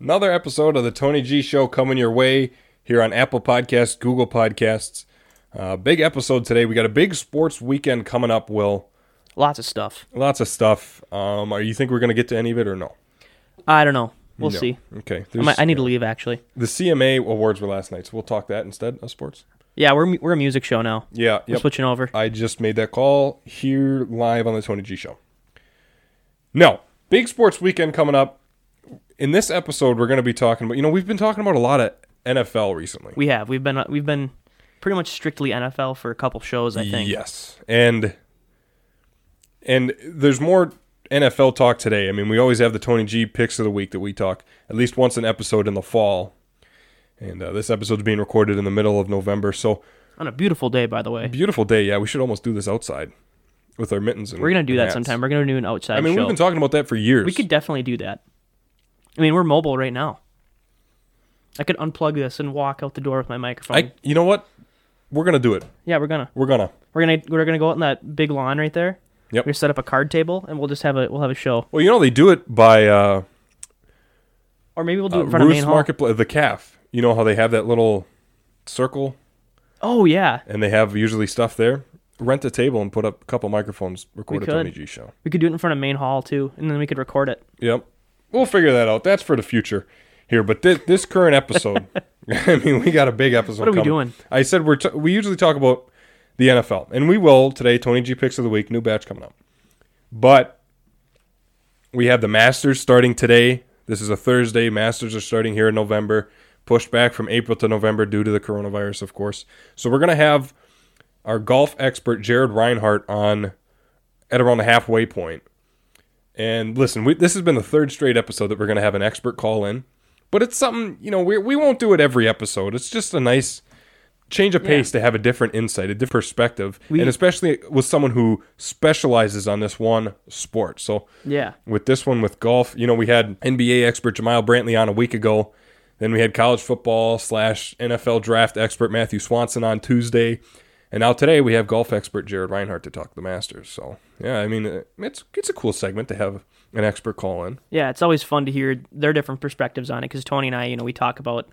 Another episode of the Tony G Show coming your way here on Apple Podcasts, Google Podcasts. Uh, big episode today. We got a big sports weekend coming up, Will. Lots of stuff. Lots of stuff. Um, are you think we're going to get to any of it or no? I don't know. We'll No. see. Okay. I, might, I need to leave actually. The CMA awards were last night, so we'll talk that instead of sports. Yeah, we're mu- we're a music show now. Yeah. We're Yep. switching over. I just made that call here live on the Tony G Show. No, big sports weekend coming up. In this episode, we're going to be talking about. You know, we've been talking about a lot of NFL recently. We have we've been uh, we've been pretty much strictly NFL for a couple shows. I think. Yes, and and there's more NFL talk today. I mean, we always have the Tony G picks of the week that we talk at least once an episode in the fall, and uh, this episode's being recorded in the middle of November. So On a beautiful day, by the way. beautiful day. Yeah, we should almost do this outside with our mittens. And We're gonna do that hats. sometime. We're gonna do an outside I mean, show. we've been talking about that for years. we could definitely do that. I mean, we're mobile right now. I could unplug this and walk out the door with my microphone. I, you know what? We're gonna do it. yeah, we're gonna We're gonna. we're gonna we're gonna go out in that big lawn right there. Yep. We're set up a card table and we'll just have a we'll have a show. Well, you know they do it by uh, Or maybe we'll do uh it in front of Ruth's main hall. Marketplace, the calf. You know how they have that little circle Oh yeah, and they have usually stuff there. Rent a table and put up a couple microphones. Record a could. Tony G show. we could do it in front of main hall too, and then we could record it. Yep, we'll figure that out. That's for the future here. But thi- this current episode, I mean, we got a big episode. What are we coming. doing? I said we're t- we usually talk about the NFL, and we will today. Tony G picks of the week, new batch coming up. But we have the Masters starting today. This is a Thursday. Masters are starting here in November, pushed back from April to November due to the coronavirus, of course. So we're gonna have our golf expert Jared Reinhardt on at around the halfway point. And listen, we, this has been the third straight episode that we're going to have an expert call in. But it's something, you know, we, we won't do it every episode. It's just a nice change of pace to have a different insight, a different perspective. We- and especially with someone who specializes on this one sport. So Yeah. with this one, with golf, you know, we had NBA expert Jamal Brantley on a week ago. Then we had college football slash NFL draft expert Matthew Swanson on Tuesday. And now today we have golf expert Jared Reinhardt to talk the Masters. So yeah, I mean uh, it's it's a cool segment to have an expert call in. Yeah, it's always fun to hear their different perspectives on it because Tony and I, you know, we talk about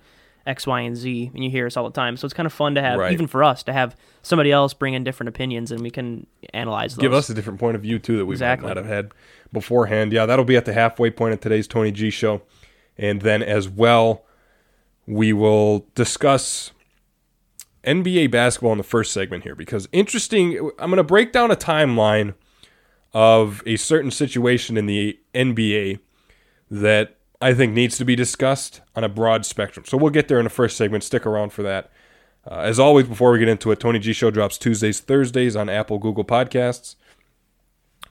X, Y, and Z, and you hear us all the time. So it's kind of fun to have, Right. even for us, to have somebody else bring in different opinions and we can analyze those. Give us a different point of view too that we Exactly. might not have had beforehand. Yeah, that'll be at the halfway point of today's Tony G show, and then as well, we will discuss NBA basketball in the first segment here because interesting. I'm going to break down a timeline of a certain situation in the NBA that I think needs to be discussed on a broad spectrum. So we'll get there in the first segment. Stick around for that. Uh, as always, before we get into it, Tony G Show drops Tuesdays, Thursdays on Apple, Google Podcasts.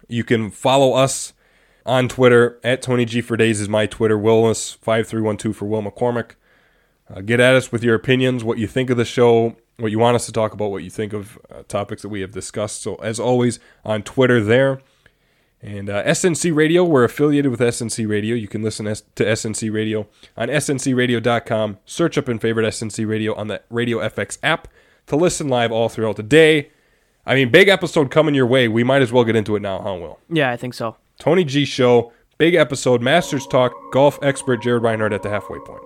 You can follow us on Twitter at Tony G for Days is my Twitter. Willis5312 for Will McCormick. Uh, get at us with your opinions, what you think of the show, what you want us to talk about, what you think of uh, topics that we have discussed. So, as always, on Twitter there. And uh, SNC Radio, we're affiliated with SNC Radio. You can listen to SNC Radio on sncradio.com. Search up and favorite SNC Radio on the Radio FX app to listen live all throughout the day. I mean, big episode coming your way. We might as well get into it now, huh, Will? Yeah, I think so. Tony G Show, big episode, Masters Talk, golf expert Jared Reinhardt at the halfway point.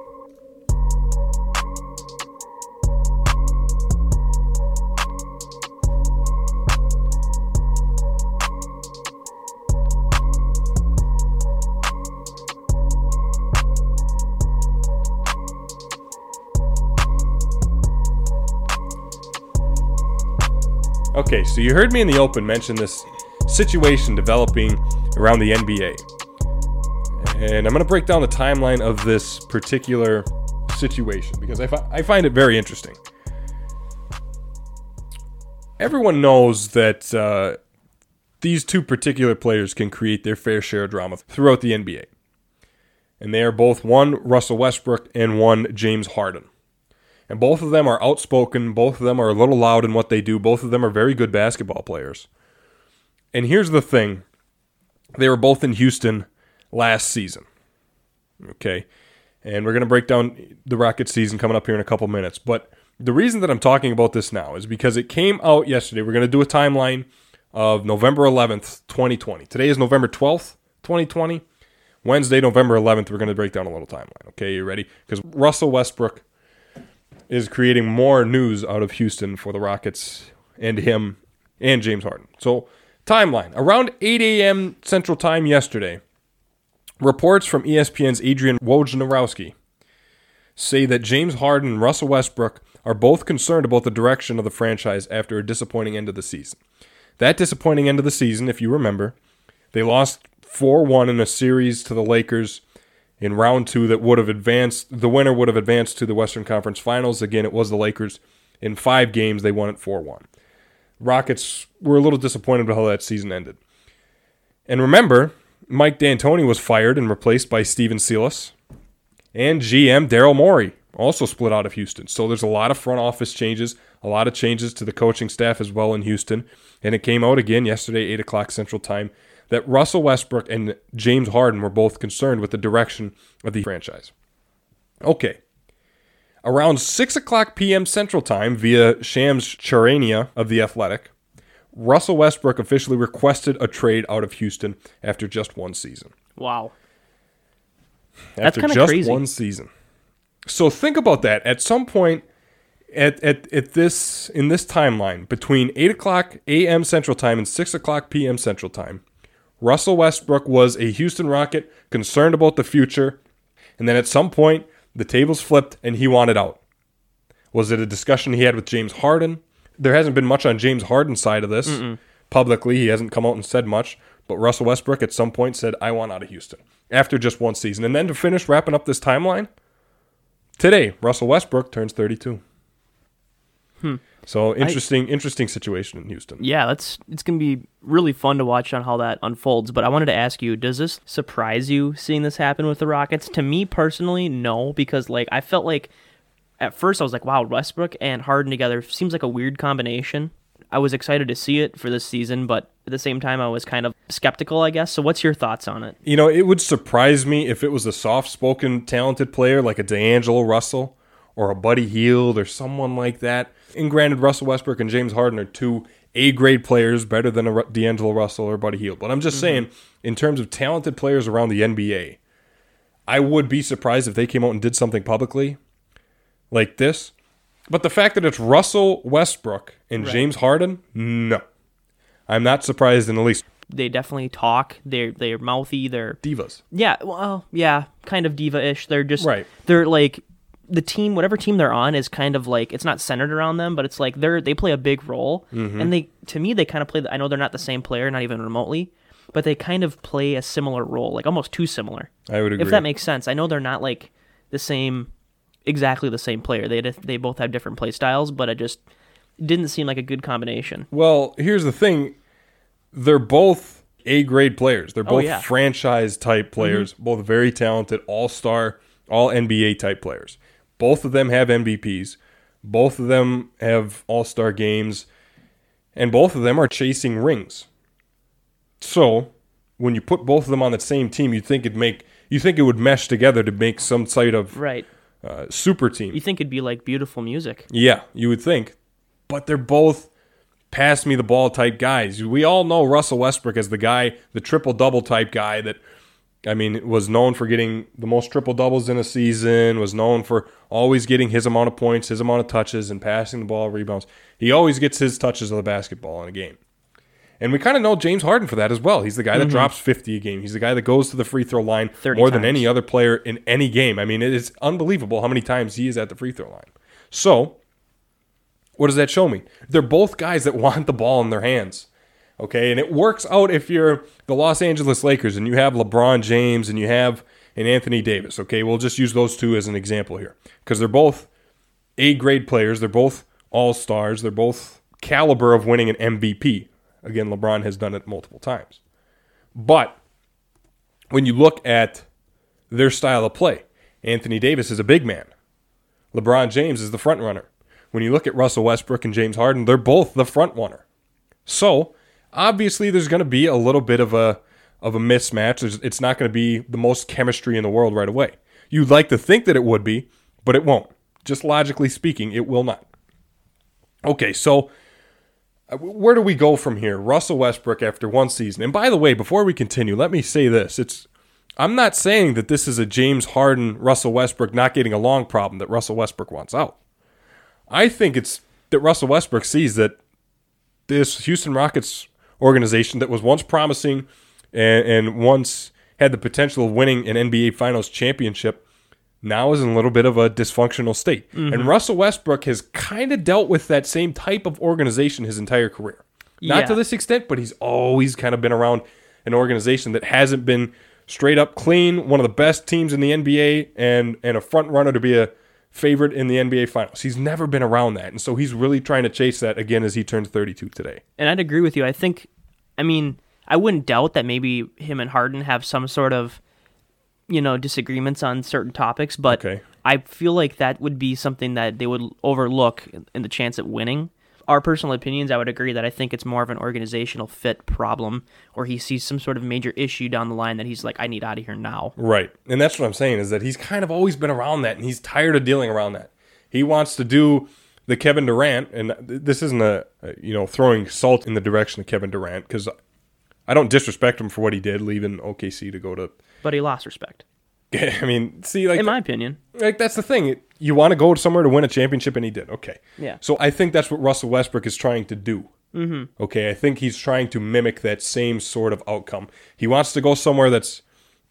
Okay, so you heard me in the open mention this situation developing around the NBA. And I'm going to break down the timeline of this particular situation because I, fi- I find it very interesting. Everyone knows that uh, these two particular players can create their fair share of drama throughout the NBA. And they are both one Russell Westbrook and one James Harden. And both of them are outspoken. Both of them are a little loud in what they do. Both of them are very good basketball players. And here's the thing they were both in Houston last season. Okay. And we're going to break down the Rockets season coming up here in a couple minutes. But the reason that I'm talking about this now is because it came out yesterday. We're going to do a timeline of November 11th, 2020. Today is November 12th, 2020. Wednesday, November 11th, we're going to break down a little timeline. Okay, you ready? Because Russell Westbrook is creating more news out of Houston for the Rockets and him and James Harden. So, timeline around 8 a.m. Central Time yesterday, reports from ESPN's Adrian Wojnarowski say that James Harden and Russell Westbrook are both concerned about the direction of the franchise after a disappointing end of the season. That disappointing end of the season, if you remember, they lost 4 1 in a series to the Lakers in round two that would have advanced. The winner would have advanced to the Western Conference Finals. Again, it was the Lakers. In five games, they won it 4 1. Rockets were a little disappointed with how that season ended. And remember, Mike D'Antoni was fired and replaced by Stephen Silas. And GM Daryl Morey also split out of Houston. So there's a lot of front office changes, a lot of changes to the coaching staff as well in Houston. And it came out again yesterday, 8 o'clock Central Time, that Russell Westbrook and James Harden were both concerned with the direction of the franchise. Okay. Around 6 o'clock p.m. Central Time via Shams Charania of The Athletic, Russell Westbrook officially requested a trade out of Houston after just one season. Wow. That's After kinda just crazy. one season. So think about that. At some point at, at, at this in this timeline, between eight o'clock AM Central Time and six o'clock PM Central Time, Russell Westbrook was a Houston Rocket concerned about the future, and then at some point the tables flipped and he wanted out. Was it a discussion he had with James Harden? There hasn't been much on James Harden's side of this. Publicly, he hasn't come out and said much. But Russell Westbrook at some point said, I want out of Houston after just one season. And then to finish wrapping up this timeline, today, Russell Westbrook turns 32. Hmm. So interesting, interesting situation in Houston. Yeah, that's it's gonna be really fun to watch on how that unfolds. But I wanted to ask you, does this surprise you seeing this happen with the Rockets? To me personally, no, because like I felt like at first I was like, wow, Westbrook and Harden together seems like a weird combination. I was excited to see it for this season, but at the same time I was kind of skeptical, I guess. So what's your thoughts on it? You know, it would surprise me if it was a soft-spoken, talented player like a D'Angelo Russell or a Buddy Hield or someone like that. And granted, Russell Westbrook and James Harden are two A-grade players, better than a D'Angelo Russell or Buddy Hield. But I'm just mm-hmm. saying, in terms of talented players around the NBA, I would be surprised if they came out and did something publicly like this. But the fact that it's Russell Westbrook and James Harden, no. I'm not surprised in the least. They definitely talk. They're they're mouthy. They're Divas. Yeah, well, yeah, kind of diva-ish. They're just Right. They're like the team, whatever team they're on, is kind of like it's not centered around them, but it's like they're they play a big role, Mm-hmm. and they to me they kind of play. The, I know they're not the same player, not even remotely, but they kind of play a similar role, like almost too similar. I would agree. If that makes sense, I know they're not like the same, exactly the same player. They they both have different play styles, but it just didn't seem like a good combination. Well, here's the thing. They're both A grade players. They're both yeah. Mm-hmm. franchise type players, both very talented, all star, all NBA type players. Both of them have MVPs. Both of them have all star games. And both of them are chasing rings. So when you put both of them on the same team, you think it'd make you think it would mesh together to make some sort of Right. uh, super team. You think it'd be like beautiful music. Yeah, you would think. But they're both pass me the ball type guys. We all know Russell Westbrook as the guy, the triple double type guy that I mean, was known for getting the most triple doubles in a season, was known for always getting his amount of points, his amount of touches, and passing the ball, rebounds. He always gets his touches of the basketball in a game. And we kind of know James Harden for that as well. He's the guy that mm-hmm. drops 50 a game. He's the guy that goes to the free throw line 30 more than any other player in any game. I mean, it is unbelievable how many times he is at the free throw line. So, what does that show me? They're both guys that want the ball in their hands. Okay, and it works out if you're the Los Angeles Lakers and you have LeBron James and you have an Anthony Davis. Okay, we'll just use those two as an example here because they're both A grade players. They're both all stars. They're both caliber of winning an MVP. Again, LeBron has done it multiple times. But when you look at their style of play, Anthony Davis is a big man. LeBron James is the front runner. When you look at Russell Westbrook and James Harden, they're both the front runner. So obviously, there's going to be a little bit of a of a mismatch. It's not going to be the most chemistry in the world right away. You'd like to think that it would be, but it won't. Just logically speaking, it will not. Okay, so uh, where do we go from here? Russell Westbrook after one season. And by the way, before we continue, let me say this: it's I'm not saying that this is a James Harden, Russell Westbrook not getting along problem that Russell Westbrook wants out. I think it's that Russell Westbrook sees that this Houston Rockets organization that was once promising and, and once had the potential of winning an NBA Finals championship now is in a little bit of a dysfunctional state. And mm-hmm. Russell Westbrook has kind of dealt with that same type of organization his entire career. Not Yeah. to this extent, but he's always kind of been around an organization that hasn't been straight up clean, one of the best teams in the NBA, and and a front runner to be a favorite in the NBA Finals. He's never been around that, and so he's really trying to chase that again as he turns 32 today. and I'd agree with you. I think, I mean, I wouldn't doubt that maybe him and Harden have some sort of, you know, disagreements on certain topics, but Okay. I feel like that would be something that they would overlook in the chance at winning. Our personal opinions, I would agree that I think it's more of an organizational fit problem, or he sees some sort of major issue down the line that he's like, I need out of here now. Right. And that's what I'm saying is that he's kind of always been around that and he's tired of dealing around that. He wants to do the Kevin Durant and this isn't a, you know throwing salt in the direction of Kevin Durant cuz I don't disrespect him for what he did leaving OKC to go to But he lost respect, I mean, see like in my opinion. like that's the thing. You want to go somewhere to win a championship, and he did. Okay. Yeah. So I think that's what Russell Westbrook is trying to do. Mm-hmm. Okay. I think he's trying to mimic that same sort of outcome. He wants to go somewhere that's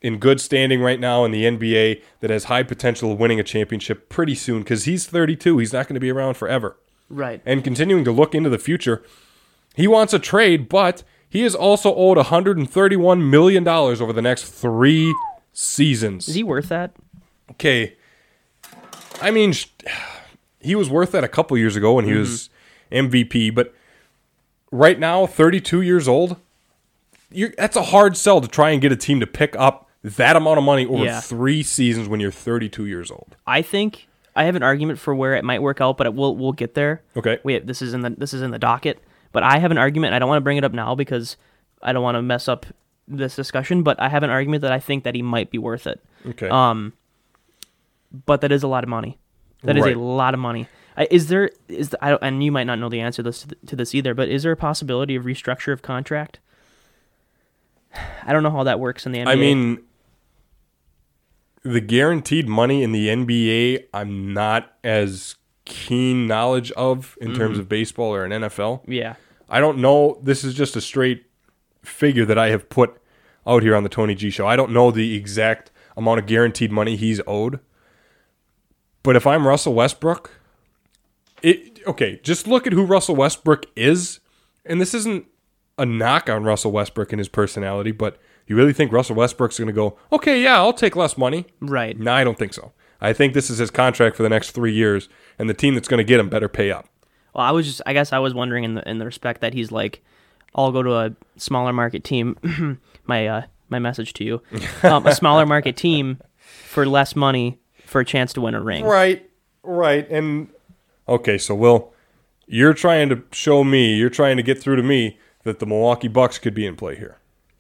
in good standing right now in the NBA that has high potential of winning a championship pretty soon because he's 32. He's not going to be around forever. Right. And continuing to look into the future, he wants a trade, but he is also owed 131 million dollars over the next three seasons. Is he worth that? okay. I mean, he was worth that a couple years ago when he was MVP, but right now, 32 years old, you're, that's a hard sell to try and get a team to pick up that amount of money over Yeah. three seasons when you're 32 years old. I think I have an argument for where it might work out, but it, we'll we'll get there. Okay. Wait, this is in the this is in the docket, but I have an argument. I don't want to bring it up now because I don't want to mess up this discussion. But I have an argument that I think that he might be worth it. Okay. Um, but that is a lot of money. That is Right. a lot of money. Is there is the, I don't, and you might not know the answer to this, to this either, but is there a possibility of restructure of contract? I don't know how that works in the NBA. I mean, the guaranteed money in the NBA, I'm not as keen knowledge of in terms mm-hmm. of baseball or an NFL. yeah, I don't know. This is just a straight figure that I have put out here on the Tony G show. I don't know the exact amount of guaranteed money he's owed. But if I'm Russell Westbrook, it okay, just look at who Russell Westbrook is. And this isn't a knock on Russell Westbrook and his personality, but you really think Russell Westbrook's going to go, "Okay, yeah, I'll take less money." right. No, I don't think so. I think this is his contract for the next 3 years and the team that's going to get him better pay up. Well, I was just, I guess I was wondering in the in the respect that he's like, I'll go to a smaller market team. my uh, my message to you, um, a smaller market team for less money for a chance to win a ring. Right, right. And okay, so Will, you're trying to show me, you're trying to get through to me that the Milwaukee Bucks could be in play here.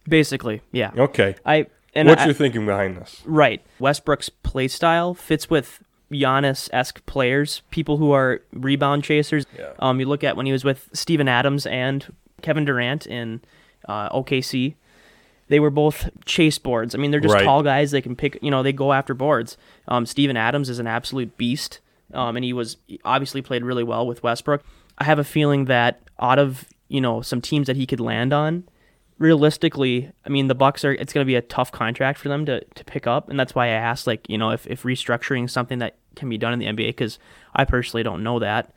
Basically, yeah. Okay. I and What's I, your thinking behind this? right. Westbrook's play style fits with Giannis esque players, people who are rebound chasers. Yeah. Um, you look at when he was with Steven Adams and Kevin Durant in uh, OKC. They were both chase boards. I mean, they're just Right. tall guys. They can pick, you know, they go after boards. Um, Steven Adams is an absolute beast, um, and he was he obviously played really well with Westbrook. I have a feeling that out of you know some teams that he could land on, realistically, I mean, the Bucks are. It's going to be a tough contract for them to to pick up, and that's why I asked, like, you know, if if restructuring is something that can be done in the NBA, because I personally don't know that.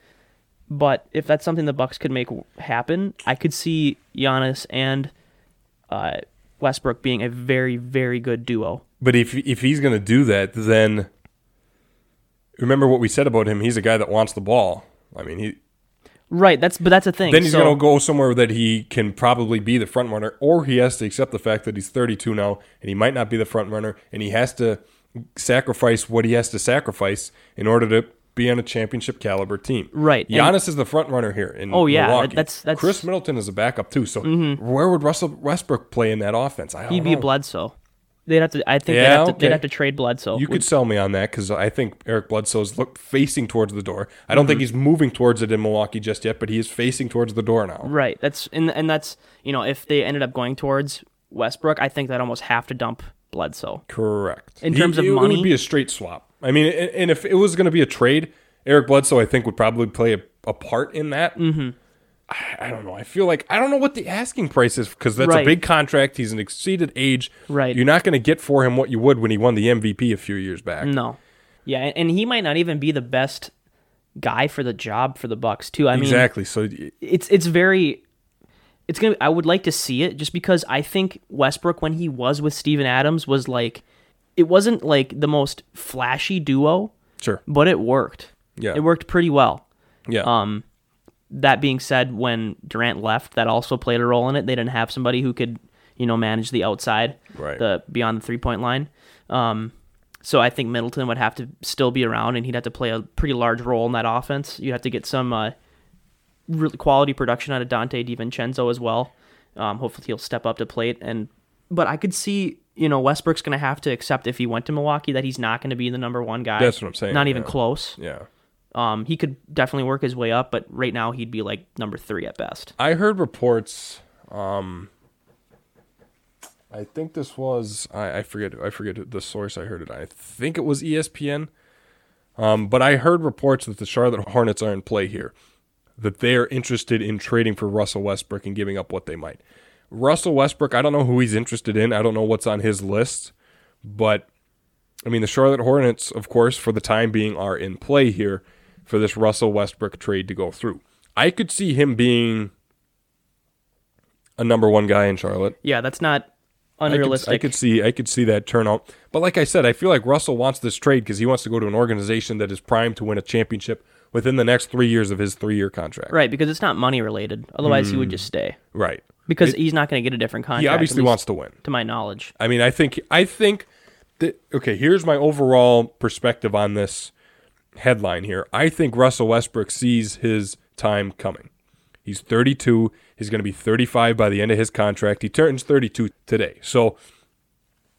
But if that's something the Bucks could make happen, I could see Giannis and uh, Westbrook being a very, very good duo. But if if he's going to do that, then remember what we said about him. He's a guy that wants the ball. I mean, he Right. That's but that's a thing. then he's So- going to go somewhere that he can probably be the front runner, or he has to accept the fact that he's 32 now and he might not be the front runner, and he has to sacrifice what he has to sacrifice in order to be on a championship caliber team. Right, and- Giannis is the front runner here in Oh, yeah, Milwaukee. that's- that's- Mm-hmm. Khris Middleton is a backup too. So where would Russell Westbrook play in that offense? I don't He'd be know. Bledsoe. They'd have to. I think they'd, have to, okay. they'd have to trade Bledsoe. You could sell me on that because I think Eric Bledsoe's look facing towards the door. I don't Mm-hmm. think he's moving towards it in Milwaukee just yet, but he is facing towards the door now. Right. That's and and that's you know if they ended up going towards Westbrook, I think they'd almost have to dump Bledsoe. Correct. In terms of it money? would be a straight swap. I mean, and if it was going to be a trade, Eric Bledsoe, I think, would probably play a, a part in that. Mm-hmm. I, I don't know. I feel like I don't know what the asking price is because that's a big contract. He's an exceeded age. Right. You're not going to get for him what you would when he won the MVP a few years back. No. Yeah, and- and he might not even be the best guy for the job for the Bucks too. I mean, exactly. So it's it's very it's gonna I would like to see it just because I think Westbrook when he was with Steven Adams was like it wasn't like the most flashy duo, sure. but it worked. Yeah. It worked pretty well. Yeah. Um that being said, when Durant left, that also played a role in it. They didn't have somebody who could, you know, manage the outside, Right. the beyond the three point line. Um, so I think Middleton would have to still be around, and he'd have to play a pretty large role in that offense. You'd have to get some uh, really quality production out of Donte DiVincenzo as well. Um, hopefully he'll step up to plate, and but I could see. You know, Westbrook's going to have to accept if he went to Milwaukee that he's not going to be the number one guy. That's what I'm saying, Not even yeah. close. yeah. Um, he could definitely work his way up, but right now he'd be like number three at best. I heard reports. Um, I think this was I, I forget I forget the source I heard it. I think it was ESPN. Um, but I heard reports that the Charlotte Hornets are in play here, that they are interested in trading for Russell Westbrook and giving up what they might. Russell Westbrook, I don't know who he's interested in. I don't know what's on his list, but I mean the Charlotte Hornets, of course, for the time being, are in play here for this Russell Westbrook trade to go through. I could see him being a number one guy in Charlotte. Yeah, that's not I could, unrealistic. I could see I could see that turn out. But like I said, I feel like Russell wants this trade because he wants to go to an organization that is primed to win a championship within the next three years of his three year contract. right, because it's not money related. Otherwise, he would mm. just stay Right. Because he's not going to get a different contract. He obviously wants to win. to my knowledge. I mean, I think I think that okay, here's my overall perspective on this headline here. I think Russell Westbrook sees his time coming. He's 32. He's going to be 35 by the end of his contract. He turns 32 today. So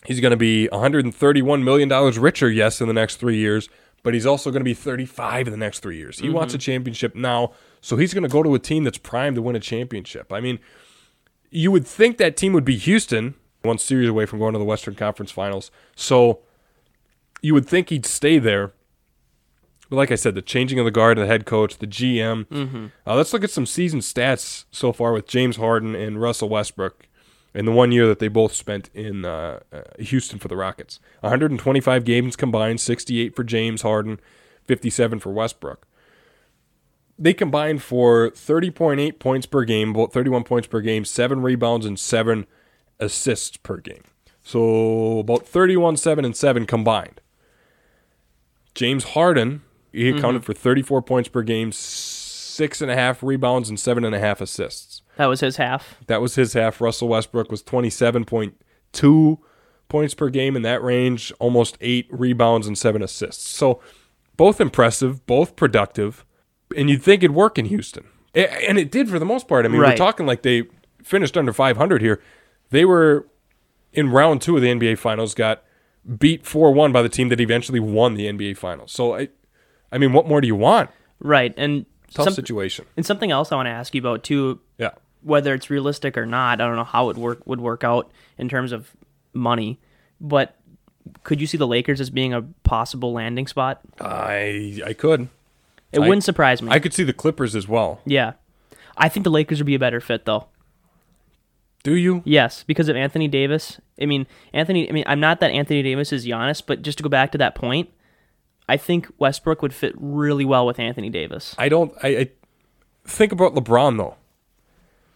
he's going to be 131 million dollars richer, yes, in the next 3 years, but he's also going to be 35 in the next 3 years. He wants mm-hmm. a championship now, so he's going to go to a team that's primed to win a championship. I mean, you would think that team would be Houston, one series away from going to the Western Conference Finals. So you would think he'd stay there. But like I said, the changing of the guard, the head coach, the GM. Uh, let's look at some season stats so far with James Harden and Russell Westbrook in the one year that they both spent in uh, uh, Houston for the Rockets. 125 games combined, 68 for James Harden, 57 for Westbrook they combined for 30.8 points per game, about 31 points per game, seven rebounds, and seven assists per game. So about 31, 7, and 7 combined. James Harden, he mm-hmm. accounted for 34 points per game, six and a half rebounds, and seven and a half assists. That was his half. That was his half. Russell Westbrook was 27.2 points per game in that range, almost eight rebounds and seven assists. So both impressive, both productive, and you'd think it'd work in Houston. And it did for the most part. I mean, we're talking like they finished under 500 here. They were in round two of the NBA Finals, got beat 4 1 by the team that eventually won the NBA Finals. So, I, I mean, what more do you want? Right, and Tough some- situation. and something else I want to ask you about too, Yeah. whether it's realistic or not. I don't know how it work would work out in terms of money, but could you see the Lakers as being a possible landing spot? I I could. It I- wouldn't surprise me. I could see the Clippers as well. yeah, I think the Lakers would be a better fit though. Do you? Yes, because of Anthony Davis. I mean, Anthony. I mean, I'm not that Anthony Davis is Giannis, but just to go back to that point, I think Westbrook would fit really well with Anthony Davis. I don't. I, I think about LeBron though.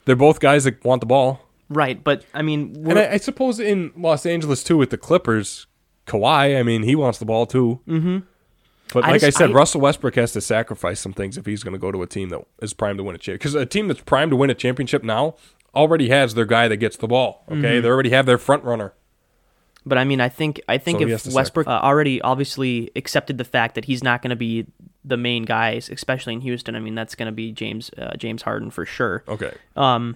They're both guys that want the ball, Right, but I mean, and I, I suppose in Los Angeles too with the Clippers, Kawhi. I mean, he wants the ball too. Mm-hmm. But I like I just- said, I- Russell Westbrook has to sacrifice some things if he's going to go to a team that is primed to win a championship. Because a team that's primed to win a championship now already has their guy that gets the ball. Okay, Mm-hmm. they already have their front runner. But I mean, I think I think So if Westbrook uh, already obviously accepted the fact that he's not going to be the main guys, especially in Houston. I mean, that's going to be James uh, James Harden for sure. Okay, Um,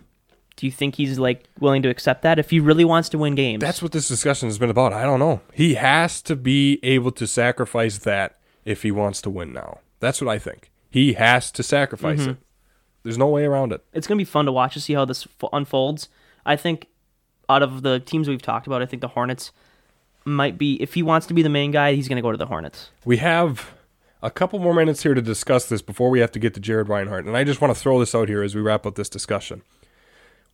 do you think he's like willing to accept that if he really wants to win games? that's what this discussion has been about. I don't know. He has to be able to sacrifice that if he wants to win now. That's what I think. He has to sacrifice Mm-hmm. it. There's no way around it. it's going to be fun to watch to see how this f- unfolds. I think out of the teams we've talked about, I think the Hornets might be if he wants to be the main guy, he's going to go to the Hornets. We have a couple more minutes here to discuss this before we have to get to Jared Reinhardt, and I just want to throw this out here as we wrap up this discussion.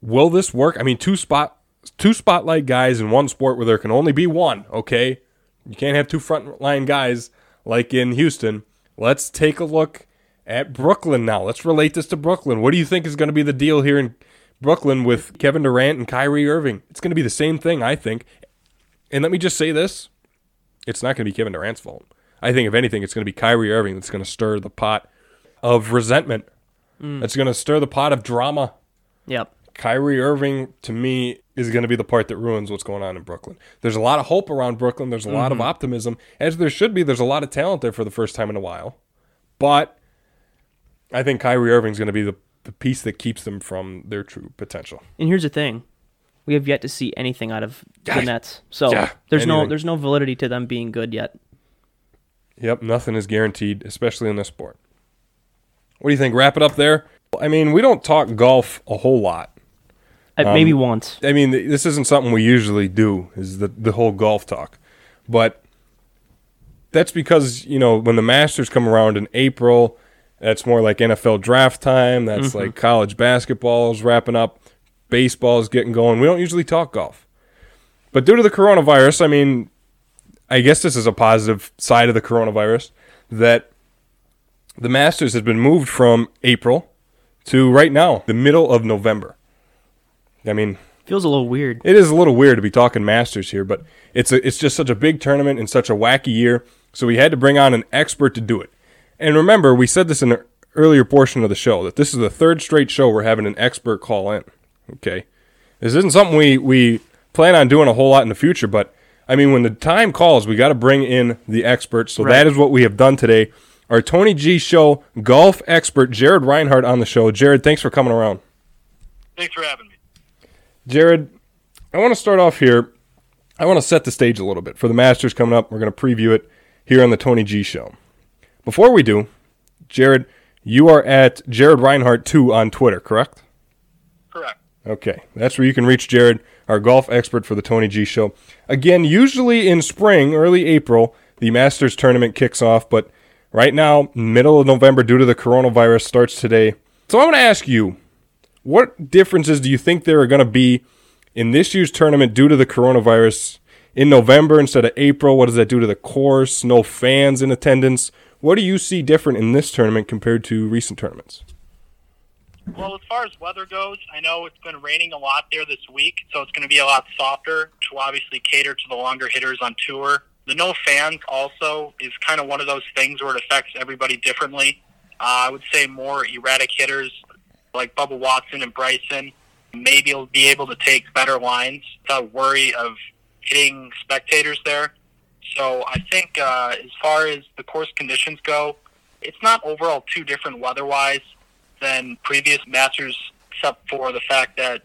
Will this work? I mean, two spot two spotlight guys in one sport where there can only be one. Okay, you can't have two front line guys like in Houston. Let's take a look at Brooklyn now. Let's relate this to Brooklyn. What do you think is going to be the deal here in Brooklyn with Kevin Durant and Kyrie Irving? It's going to be the same thing, I think. And let me just say this it's not going to be Kevin Durant's fault. I think, if anything, it's going to be Kyrie Irving that's going to stir the pot of resentment. Mm. It's going to stir the pot of drama. Yep. Kyrie Irving, to me, is going to be the part that ruins what's going on in Brooklyn. There's a lot of hope around Brooklyn. There's a mm-hmm. lot of mm-hmm. optimism, as there should be. There's a lot of talent there for the first time in a while. But I think Kyrie Irving's going to be the, the piece that keeps them from their true potential. And here's the thing. We have yet to see anything out of the Nets. So yeah, there's anything. no there's no validity to them being good yet. Yep, nothing is guaranteed, especially in this sport. What do you think? Wrap it up there. I mean, we don't talk golf a whole lot. Uh, um, maybe once. I mean, this isn't something we usually do. Is the the whole golf talk, but that's because you know when the Masters come around in April, that's more like NFL draft time. That's mm-hmm. like college basketball is wrapping up, baseball is getting going. We don't usually talk golf, but due to the coronavirus, I mean, I guess this is a positive side of the coronavirus that the Masters has been moved from April to right now, the middle of November. I mean, feels a little weird. It is a little weird to be talking Masters here, but it's a, it's just such a big tournament and such a wacky year. So we had to bring on an expert to do it. And remember, we said this in an earlier portion of the show that this is the third straight show we're having an expert call in. Okay, this isn't something we we plan on doing a whole lot in the future, but I mean, when the time calls, we got to bring in the experts. So right. that is what we have done today. Our Tony G Show golf expert, Jared Reinhardt, on the show. Jared, thanks for coming around. Thanks for having me. Jared, I want to start off here. I want to set the stage a little bit for the Masters coming up. We're going to preview it here on the Tony G Show. Before we do, Jared, you are at Jared Reinhardt 2 on Twitter, correct? Correct. Okay. That's where you can reach Jared, our golf expert for the Tony G Show. Again, usually in spring, early April, the Masters tournament kicks off, but right now, middle of November, due to the coronavirus, starts today. So I want to ask you what differences do you think there are going to be in this year's tournament due to the coronavirus in November instead of April? What does that do to the course? No fans in attendance. What do you see different in this tournament compared to recent tournaments? Well, as far as weather goes, I know it's been raining a lot there this week, so it's going to be a lot softer to obviously cater to the longer hitters on tour. The no fans also is kind of one of those things where it affects everybody differently. Uh, I would say more erratic hitters like Bubba Watson and Bryson, maybe he'll be able to take better lines without worry of hitting spectators there. So I think uh, as far as the course conditions go, it's not overall too different weather-wise than previous Masters, except for the fact that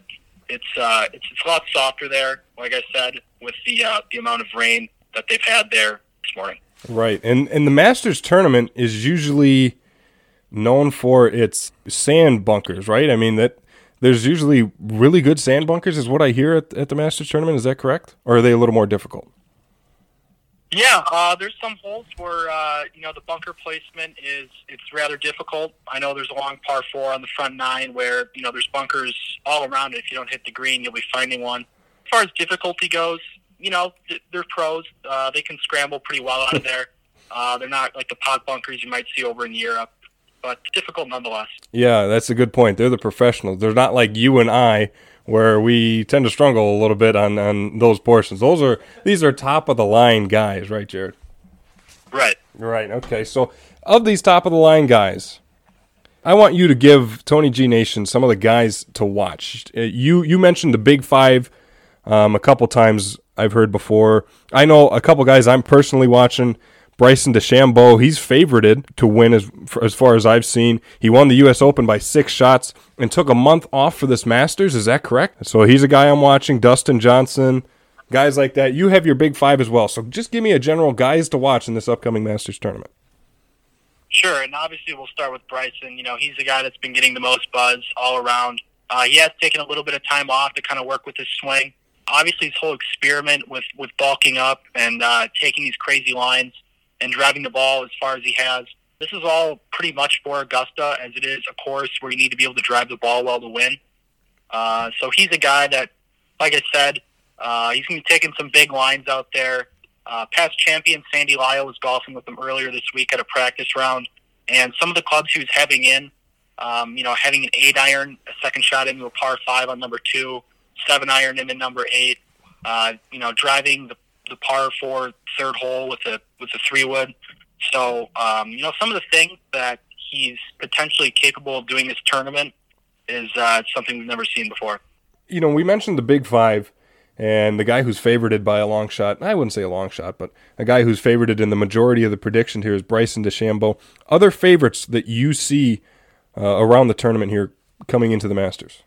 it's uh, it's, it's a lot softer there. Like I said, with the uh, the amount of rain that they've had there this morning. Right, and and the Masters tournament is usually known for its sand bunkers, right? I mean that there's usually really good sand bunkers, is what I hear at, at the Masters tournament. Is that correct, or are they a little more difficult? Yeah, uh, there's some holes where uh, you know the bunker placement is it's rather difficult. I know there's a long par four on the front nine where you know there's bunkers all around it. If you don't hit the green, you'll be finding one. As far as difficulty goes, you know they're pros. Uh, they can scramble pretty well out of there. Uh, they're not like the pot bunkers you might see over in Europe but difficult nonetheless. Yeah, that's a good point. They're the professionals. They're not like you and I where we tend to struggle a little bit on, on those portions. Those are these are top of the line guys, right, Jared? Right. Right. Okay. So of these top of the line guys, I want you to give Tony G Nation some of the guys to watch. Uh, you you mentioned the Big Five um, a couple times. I've heard before. I know a couple guys I'm personally watching. Bryson DeChambeau, he's favorited to win as, as far as I've seen. He won the U.S. Open by six shots and took a month off for this Masters. Is that correct? So he's a guy I'm watching. Dustin Johnson, guys like that. You have your big five as well. So just give me a general guys to watch in this upcoming Masters tournament. Sure, and obviously we'll start with Bryson. You know, he's the guy that's been getting the most buzz all around. Uh, he has taken a little bit of time off to kind of work with his swing. obviously his whole experiment with with bulking up and uh, taking these crazy lines and driving the ball as far as he has. This is all pretty much for Augusta, as it is a course where you need to be able to drive the ball well to win. Uh, so he's a guy that, like I said, uh, he's going to be taking some big lines out there. Uh, past champion Sandy Lyle was golfing with him earlier this week at a practice round, and some of the clubs he was having in, um, you know, having an eight iron, a second shot into a par five on number two, seven iron into number eight, uh, you know, driving the, the par four third hole with a with a three wood. So, um, you know, some of the things that he's potentially capable of doing this tournament is uh, something we've never seen before. You know, we mentioned the Big Five and the guy who's favorited by a long shot, I wouldn't say a long shot, but a guy who's favorited in the majority of the prediction here is Bryson DeChambeau. Other favorites that you see uh, around the tournament here coming into the Masters?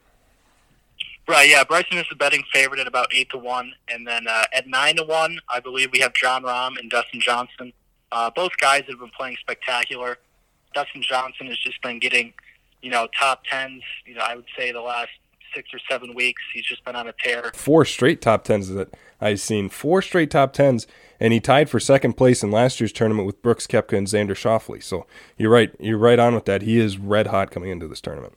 Right, yeah. Bryson is the betting favorite at about eight to one, and then uh, at nine to one, I believe we have Jon Rahm and Dustin Johnson. Uh, both guys have been playing spectacular. Dustin Johnson has just been getting, you know, top tens. You know, I would say the last six or seven weeks. He's just been on a tear. Four straight top tens that I've seen. Four straight top tens, and he tied for second place in last year's tournament with Brooks Koepka and Xander Schauffele. So you're right. You're right on with that. He is red hot coming into this tournament.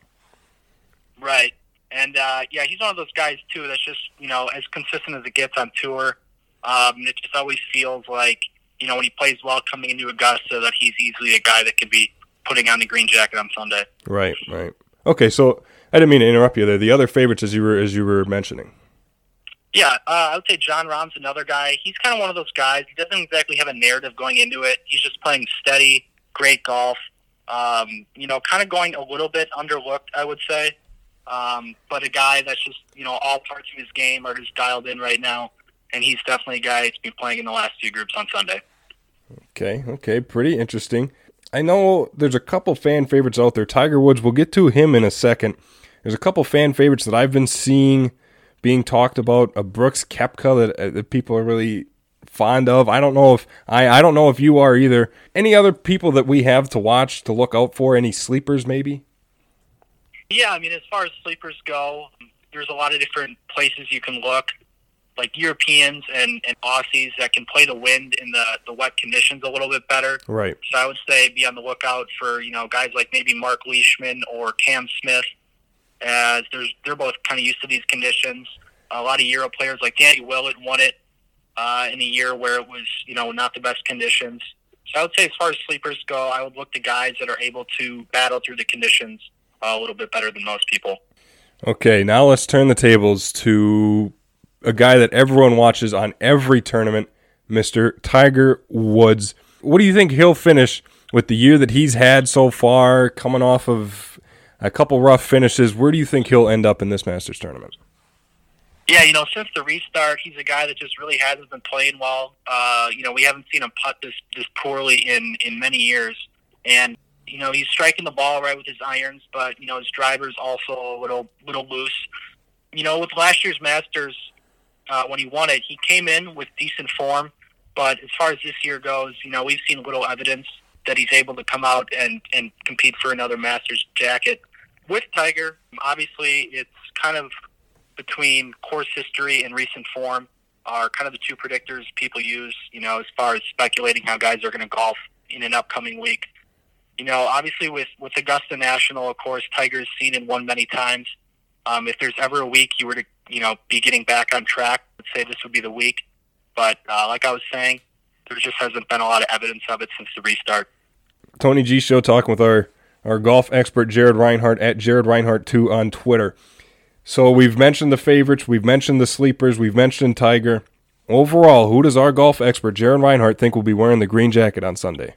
Right. And uh, yeah, he's one of those guys too that's just you know as consistent as it gets on tour. Um, it just always feels like you know when he plays well coming into Augusta that he's easily a guy that could be putting on the green jacket on Sunday. Right, right. Okay, so I didn't mean to interrupt you there. The other favorites, as you were as you were mentioning. Yeah, uh, I would say Jon Rahm's another guy. He's kind of one of those guys. He doesn't exactly have a narrative going into it. He's just playing steady, great golf. Um, you know, kind of going a little bit underlooked, I would say. Um, but a guy that's just you know all parts of his game are just dialed in right now, and he's definitely a guy that's been playing in the last few groups on Sunday. Okay, okay, pretty interesting. I know there's a couple fan favorites out there. Tiger Woods, we'll get to him in a second. There's a couple fan favorites that I've been seeing being talked about. A Brooks Koepka that, uh, that people are really fond of. I don't know if I I don't know if you are either. Any other people that we have to watch to look out for? Any sleepers maybe? Yeah, I mean, as far as sleepers go, there's a lot of different places you can look, like Europeans and, and Aussies that can play the wind in the, the wet conditions a little bit better. Right. So I would say be on the lookout for, you know, guys like maybe Mark Leishman or Cam Smith, as there's, they're both kind of used to these conditions. A lot of Euro players like Danny Willett won it uh, in a year where it was, you know, not the best conditions. So I would say as far as sleepers go, I would look to guys that are able to battle through the conditions a little bit better than most people. Okay, now let's turn the tables to a guy that everyone watches on every tournament, Mr. Tiger Woods. What do you think he'll finish with the year that he's had so far, coming off of a couple rough finishes? Where do you think he'll end up in this Masters tournament? Yeah, you know, since the restart, he's a guy that just really hasn't been playing well. Uh, you know, we haven't seen him putt this this poorly in in many years, and you know, he's striking the ball right with his irons, but you know his driver's also a little little loose. You know, with last year's Masters, uh, when he won it, he came in with decent form. But as far as this year goes, you know, we've seen little evidence that he's able to come out and, and compete for another Masters jacket. With Tiger, obviously, it's kind of between course history and recent form are kind of the two predictors people use, you know, as far as speculating how guys are going to golf in an upcoming week you know, obviously with, with Augusta National, of course, Tiger's seen and won many times. Um, if there's ever a week you were to, you know, be getting back on track, let's say this would be the week. But uh, like I was saying, there just hasn't been a lot of evidence of it since the restart. Tony G Show talking with our, our golf expert, Jared Reinhardt, at Jared Reinhardt2 on Twitter. So we've mentioned the favorites, we've mentioned the sleepers, we've mentioned Tiger. Overall, who does our golf expert, Jared Reinhardt, think will be wearing the green jacket on Sunday?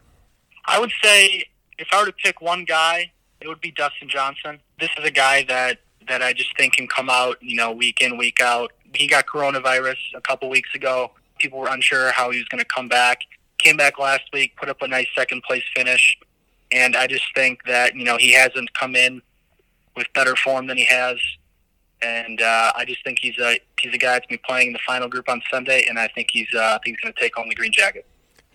I would say if I were to pick one guy, it would be Dustin Johnson. This is a guy that that I just think can come out, you know, week in, week out. He got coronavirus a couple weeks ago. People were unsure how he was going to come back. Came back last week, put up a nice second place finish, and I just think that you know he hasn't come in with better form than he has, and uh, I just think he's a he's a guy that's going to be playing in the final group on Sunday, and I think he's uh, I think he's going to take home the green jacket.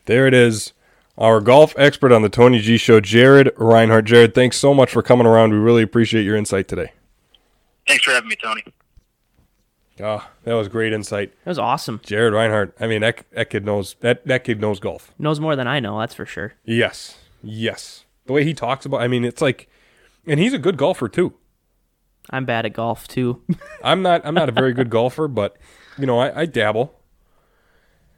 There it is our golf expert on the Tony G Show, Jared Reinhardt. Jared, thanks so much for coming around. We really appreciate your insight today. Thanks for having me, Tony. Oh, that was great insight. It was awesome. Jared Reinhardt. I mean, that, that kid knows that that kid knows golf. Knows more than I know, that's for sure. Yes, yes. The way he talks about, I mean, it's like, and he's a good golfer too. I'm bad at golf too. I'm not. I'm not a very good golfer, but you know, I, I dabble.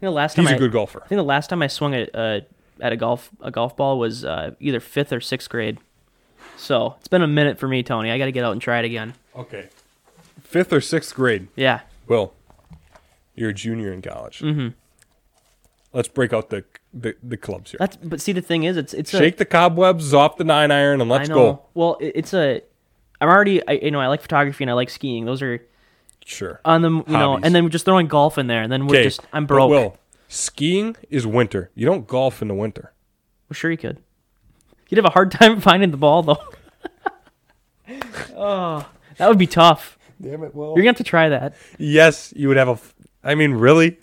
know, last time He's a I, good golfer. I think the last time I swung at uh, at a golf a golf ball was uh, either fifth or sixth grade. So it's been a minute for me, Tony. I got to get out and try it again. Okay. Fifth or sixth grade. Yeah, Will, you're a junior in college. Mm-hmm. Let's break out the the, the clubs here. that's. But see, the thing is, it's it's Shake a, the cobwebs off the nine iron and let's I know. go. Well, it- it's a. I'm already. I, you know, I like photography and I like skiing. Those are Sure. on them. You know, and then we're just throwing golf in there, and then we're Okay. just. I'm but broke. Will, skiing is winter. You don't golf in the winter. Well, sure you could. You'd have a hard time finding the ball though. oh, that would be tough. Damn it, Will. You're gonna have to try that. yes, you would have a. f- I mean, really?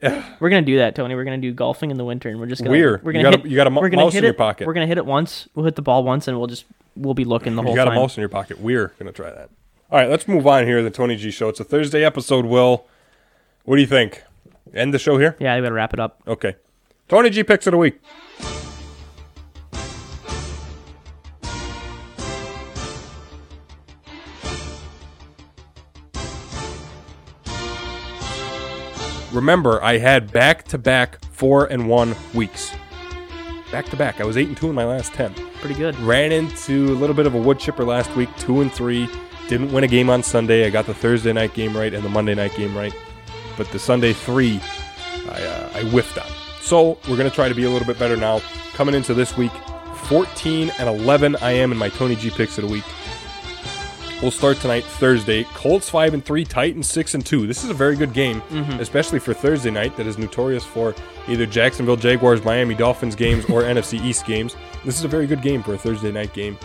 We're gonna do that, Tony. We're gonna do golfing in the winter, and we're just gonna. Weird. We're gonna got a- you got a mo- we're gonna mouse hit in your pocket. We're gonna hit it once. We'll hit the ball once, and we'll just we'll be looking the whole time. You got time. a mouse in your pocket. We're gonna try that. All right, let's move on here. The Tony G Show. It's a Thursday episode. Will, what do you think? End the show here. Yeah, I gotta wrap it up. Okay. Tony G picks of the week. Remember, I had back to back four and one weeks. Back to back. I was eight and two in my last ten. Pretty good. Ran into a little bit of a wood chipper last week, two and three. Didn't win a game on Sunday. I got the Thursday night game right and the Monday night game right, but the Sunday three, I uh, I whiffed on. So we're gonna try to be a little bit better now. Coming into this week, 14 and 11. I am in my Tony G picks of the week. We'll start tonight, Thursday. Colts five and three, Titans six and two. This is a very good game, especially for Thursday night. That is notorious for either Jacksonville Jaguars, Miami Dolphins games, or NFC East games. This is a very good game for a Thursday night game.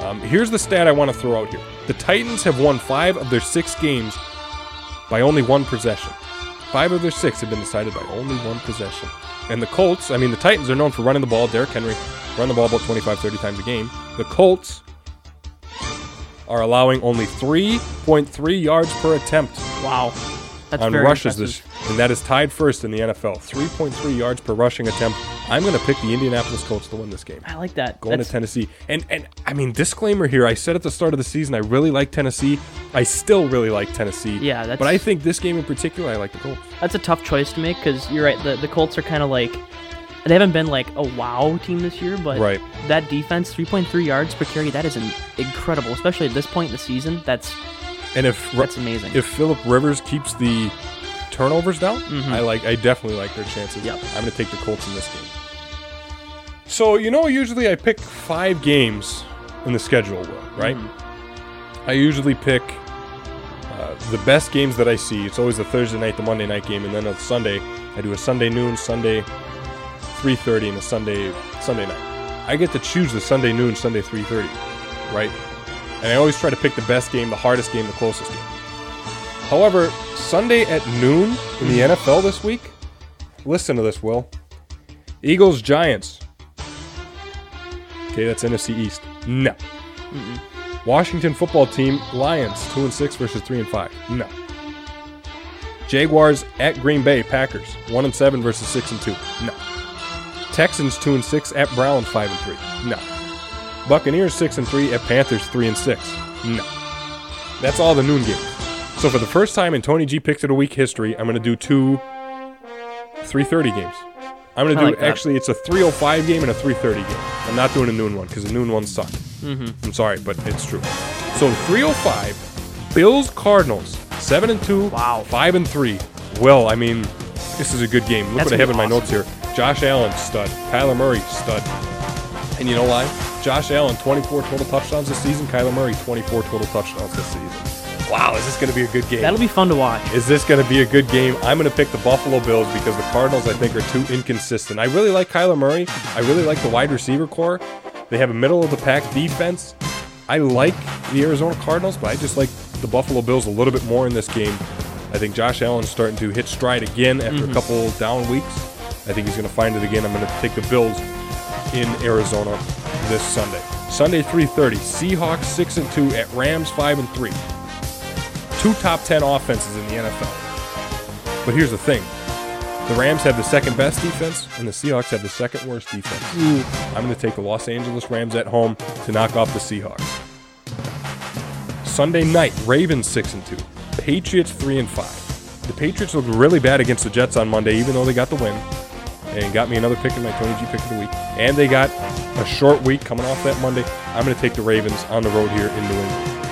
Um, here's the stat I want to throw out here: the Titans have won five of their six games by only one possession. Five of their six have been decided by only one possession. And the Colts, I mean, the Titans are known for running the ball. Derrick Henry run the ball about 25, 30 times a game. The Colts are allowing only 3.3 yards per attempt Wow, that's on very rushes impressive. this, and that is tied first in the NFL. 3.3 yards per rushing attempt. I'm going to pick the Indianapolis Colts to win this game. I like that. Going That's- to Tennessee, and and I mean, disclaimer here. I said at the start of the season, I really like Tennessee. I still really like Tennessee. Yeah, that's- But I think this game in particular, I like the Colts. That's a tough choice to make because you're right. The the Colts are kind of like they haven't been like a wow team this year, but Right. that defense, 3.3 yards per carry, that is incredible, especially at this point in the season. That's And if that's amazing. if Philip Rivers keeps the turnovers down, I like. I definitely like their chances. Mm-hmm. Yep. I'm going to take the Colts in this game. So you know, usually I pick five games in the schedule, right? Mm-hmm. I usually pick uh, the best games that I see. It's always the Thursday night, the Monday night game, and then on Sunday I do a Sunday noon, Sunday 3:30, and a Sunday Sunday night. I get to choose the Sunday noon, Sunday 3:30, right? And I always try to pick the best game, the hardest game, the closest game. However, Sunday at noon in the NFL this week, listen to this, Will. Eagles Giants. Okay, that's NFC East. No. Washington football team Lions 2 and 6 versus 3 and 5. No. Jaguars at Green Bay Packers 1 and 7 versus 6 and 2. No. Texans 2 and 6 at Browns 5 and 3. No. Buccaneers 6 and 3 at Panthers 3 and 6. No. That's all the noon games. So for the first time in Tony G picks of the week history, I'm going to do two 3:30 games. I'm going to I do like actually it's a 3:05 game and a 3:30 game. I'm not doing a noon one because the noon ones suck. Mm-hmm. I'm sorry, but it's true. So 3:05, Bills Cardinals seven and two, Wow. five and three. Well, I mean, this is a good game. Look That's what I have in gonna my notes here. Josh Allen stud, Kyler Murray stud, and you know why? Josh Allen 24 total touchdowns this season. Kyler Murray 24 total touchdowns this season. Wow, is this going to be a good game? That'll be fun to watch. Is this going to be a good game? I'm going to pick the Buffalo Bills because the Cardinals, I think, are too inconsistent. I really like Kyler Murray. I really like the wide receiver corps. They have a middle of the pack defense. I like the Arizona Cardinals, but I just like the Buffalo Bills a little bit more in this game. I think Josh Allen's starting to hit stride again after a mm-hmm. couple down weeks. I think he's going to find it again. I'm going to take the Bills in Arizona this Sunday. Sunday 3:30. Seahawks 6 and 2 at Rams 5 and 3. Two top 10 offenses in the NFL. But here's the thing the Rams have the second best defense, and the Seahawks have the second worst defense. Mm. I'm going to take the Los Angeles Rams at home to knock off the Seahawks. Sunday night, Ravens 6 and 2, Patriots 3 and 5. The Patriots looked really bad against the Jets on Monday, even though they got the win. And got me another pick in my Tony G pick of the week. And they got a short week coming off that Monday. I'm going to take the Ravens on the road here in New England.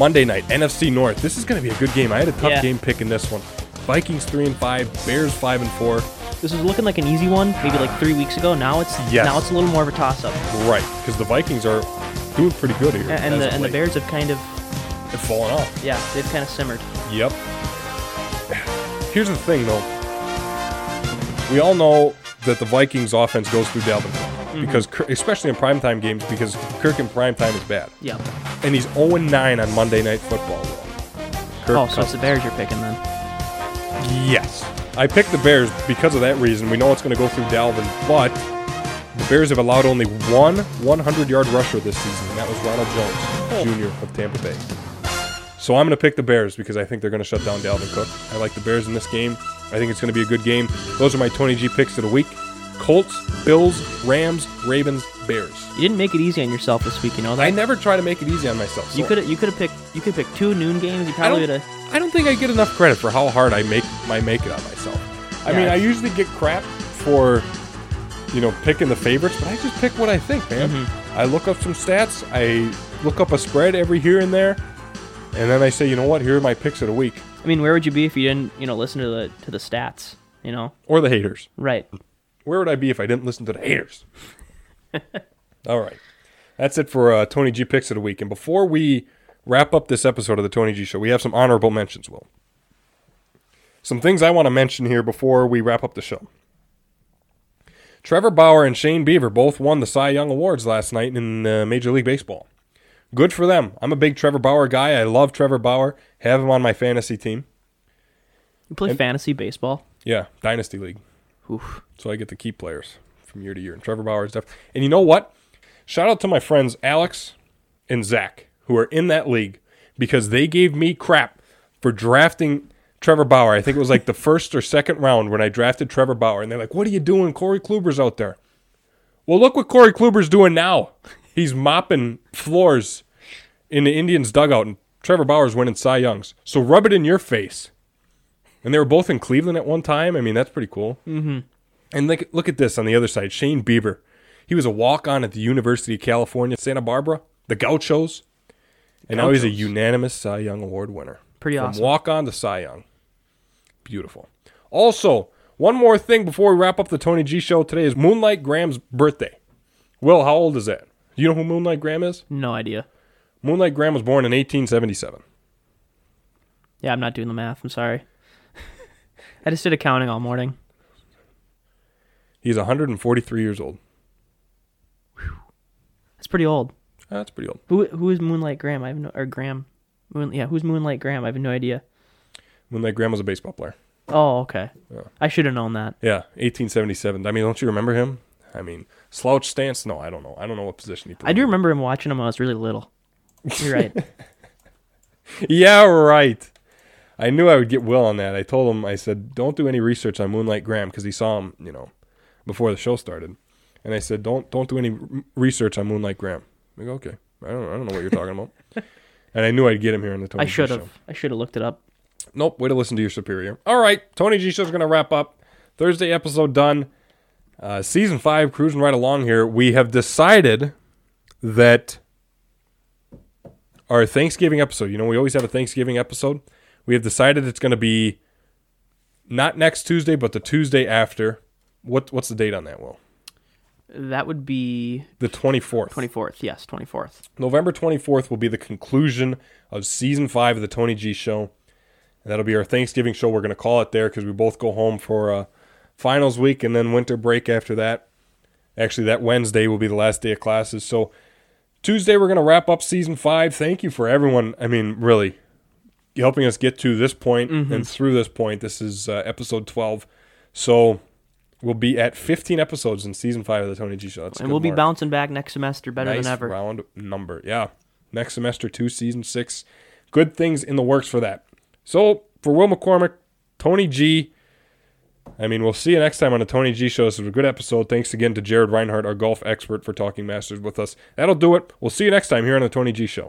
Monday night, NFC North. This is going to be a good game. I had a tough Yeah. game picking this one. Vikings 3 and 5, Bears 5 and 4. This was looking like an easy one, maybe like three weeks ago. Now it's Yes. now it's a little more of a toss up. Right, because the Vikings are doing pretty good here. And as the of and the. Bears have kind of have fallen off. yeah, they've kind of simmered. Yep. Here's the thing, though. We all know that the Vikings offense goes through Dalvin Cook Mm-hmm. because, Kirk- especially in primetime games, because Kirk in primetime is bad, Yeah. and he's 0 9 on Monday Night Football. Kirk Oh, so it's the Bears you're picking then. Yes. I picked the Bears because of that reason. We know it's going to go through Dalvin, but the Bears have allowed only one 100 yard rusher this season, and that was Ronald Jones, oh. Jr. of Tampa Bay. So I'm going to pick the Bears because I think they're going to shut down Dalvin Cook. I like the Bears in this game. I think it's going to be a good game. Those are my Tony G picks of the week Colts, Bills, Rams, Ravens, Bears. You didn't make it easy on yourself this week, you know that. I never try to make it easy on myself. you could you could have picked you could pick two noon games. You I probably would don't, have. I don't think I get enough credit for how hard I make I make it on myself. I Yeah, mean, I usually get crap for you know picking the favorites, but I just pick what I think, man. Mm-hmm. I look up some stats, I look up a spread every here and there, and then I say, you know what? Here are my picks of the week, I mean, where would you be if you didn't you know listen to the to the stats? You know, or the haters. right? Where would I be if I didn't listen to the haters? All right, that's it for uh, Tony G picks of the week. And before we wrap up this episode of the Tony G Show, we have some honorable mentions. Will some things I want to mention here before we wrap up the show. Trevor Bauer and Shane Bieber both won the Cy Young Awards last night in uh, Major League Baseball. Good for them. I'm a big Trevor Bauer guy. I love Trevor Bauer. Have him on my fantasy team. You play And- fantasy baseball. Yeah, Dynasty League. Oof. So I get to keep players from year to year. And Trevor Bauer is def- And you know what? Shout out to my friends Alex and Zach, who are in that league, because they gave me crap for drafting Trevor Bauer. I think it was like the first or second round when I drafted Trevor Bauer. And they're like, what are you doing? Corey Kluber's out there. Well, look what Corey Kluber's doing now. He's mopping floors in the Indians' dugout, and Trevor Bauer's winning Cy Youngs. So rub it in your face. And they were both in Cleveland at one time. I mean, that's pretty cool. Mm-hmm. And look, look at this on the other side. Shane Bieber. He was a walk on at the University of California, Santa Barbara, the Gauchos. And now he's a unanimous Cy Young Award winner. Pretty From awesome. walk on to Cy Young. Beautiful. Also, one more thing before we wrap up the Tony G show today is Moonlight Graham's birthday. Will, how old is that? Do you know who Moonlight Graham is? No idea. Moonlight Graham was born in 1877. Yeah, I'm not doing the math. I'm sorry. I just did accounting all morning. He's 143 years old. That's pretty old. That's pretty old. Who who is Moonlight Graham? I have no or Graham. Moon, yeah, who's Moonlight Graham? I have no idea. Moonlight Graham was a baseball player. Oh, okay. I should have known that. Yeah, 1877. I mean, don't you remember him? I mean, slouch stance? No, I don't know. I don't know what position he played. I do remember him watching him when I was really little. You're right. Yeah, right. I knew I would get Will on that. I told him, I said, don't do any research on Moonlight Graham because he saw him, you know, before the show started. And I said, don't don't do any research on Moonlight Graham. I go, okay. I don't, I don't know what you're talking about. and I knew I'd get him here in the Tony I G should show. have. I should have looked it up. Nope, way to listen to your superior. All right, Tony G Show's going to wrap up. Thursday episode done. Uh, season five, cruising right along here. We have decided that our Thanksgiving episode, you know, we always have a Thanksgiving episode. We have decided it's going to be not next Tuesday, but the Tuesday after. What What's the date on that, Will? That would be The 24th. 24th. Yes, 24th. November 24th will be the conclusion of season five of the Tony G Show. And that'll be our Thanksgiving show. We're going to call it there because we both go home for uh, finals week and then winter break after that. Actually, that Wednesday will be the last day of classes. So Tuesday, we're going to wrap up season five. Thank you for everyone. I mean, really helping us get to this point and through this point. This is uh, episode 12. So we'll be at 15 episodes in season five of the Tony G Show. That's And we'll be bouncing back next semester better nice than ever. round number. Yeah. Next semester, two, season six, good things in the works for that. So for Will McCormick, Tony G. I mean, we'll see you next time on the Tony G Show. This was a good episode. Thanks again to Jared Reinhardt, our golf expert, for talking Masters with us. That'll do it. We'll see you next time here on the Tony G Show.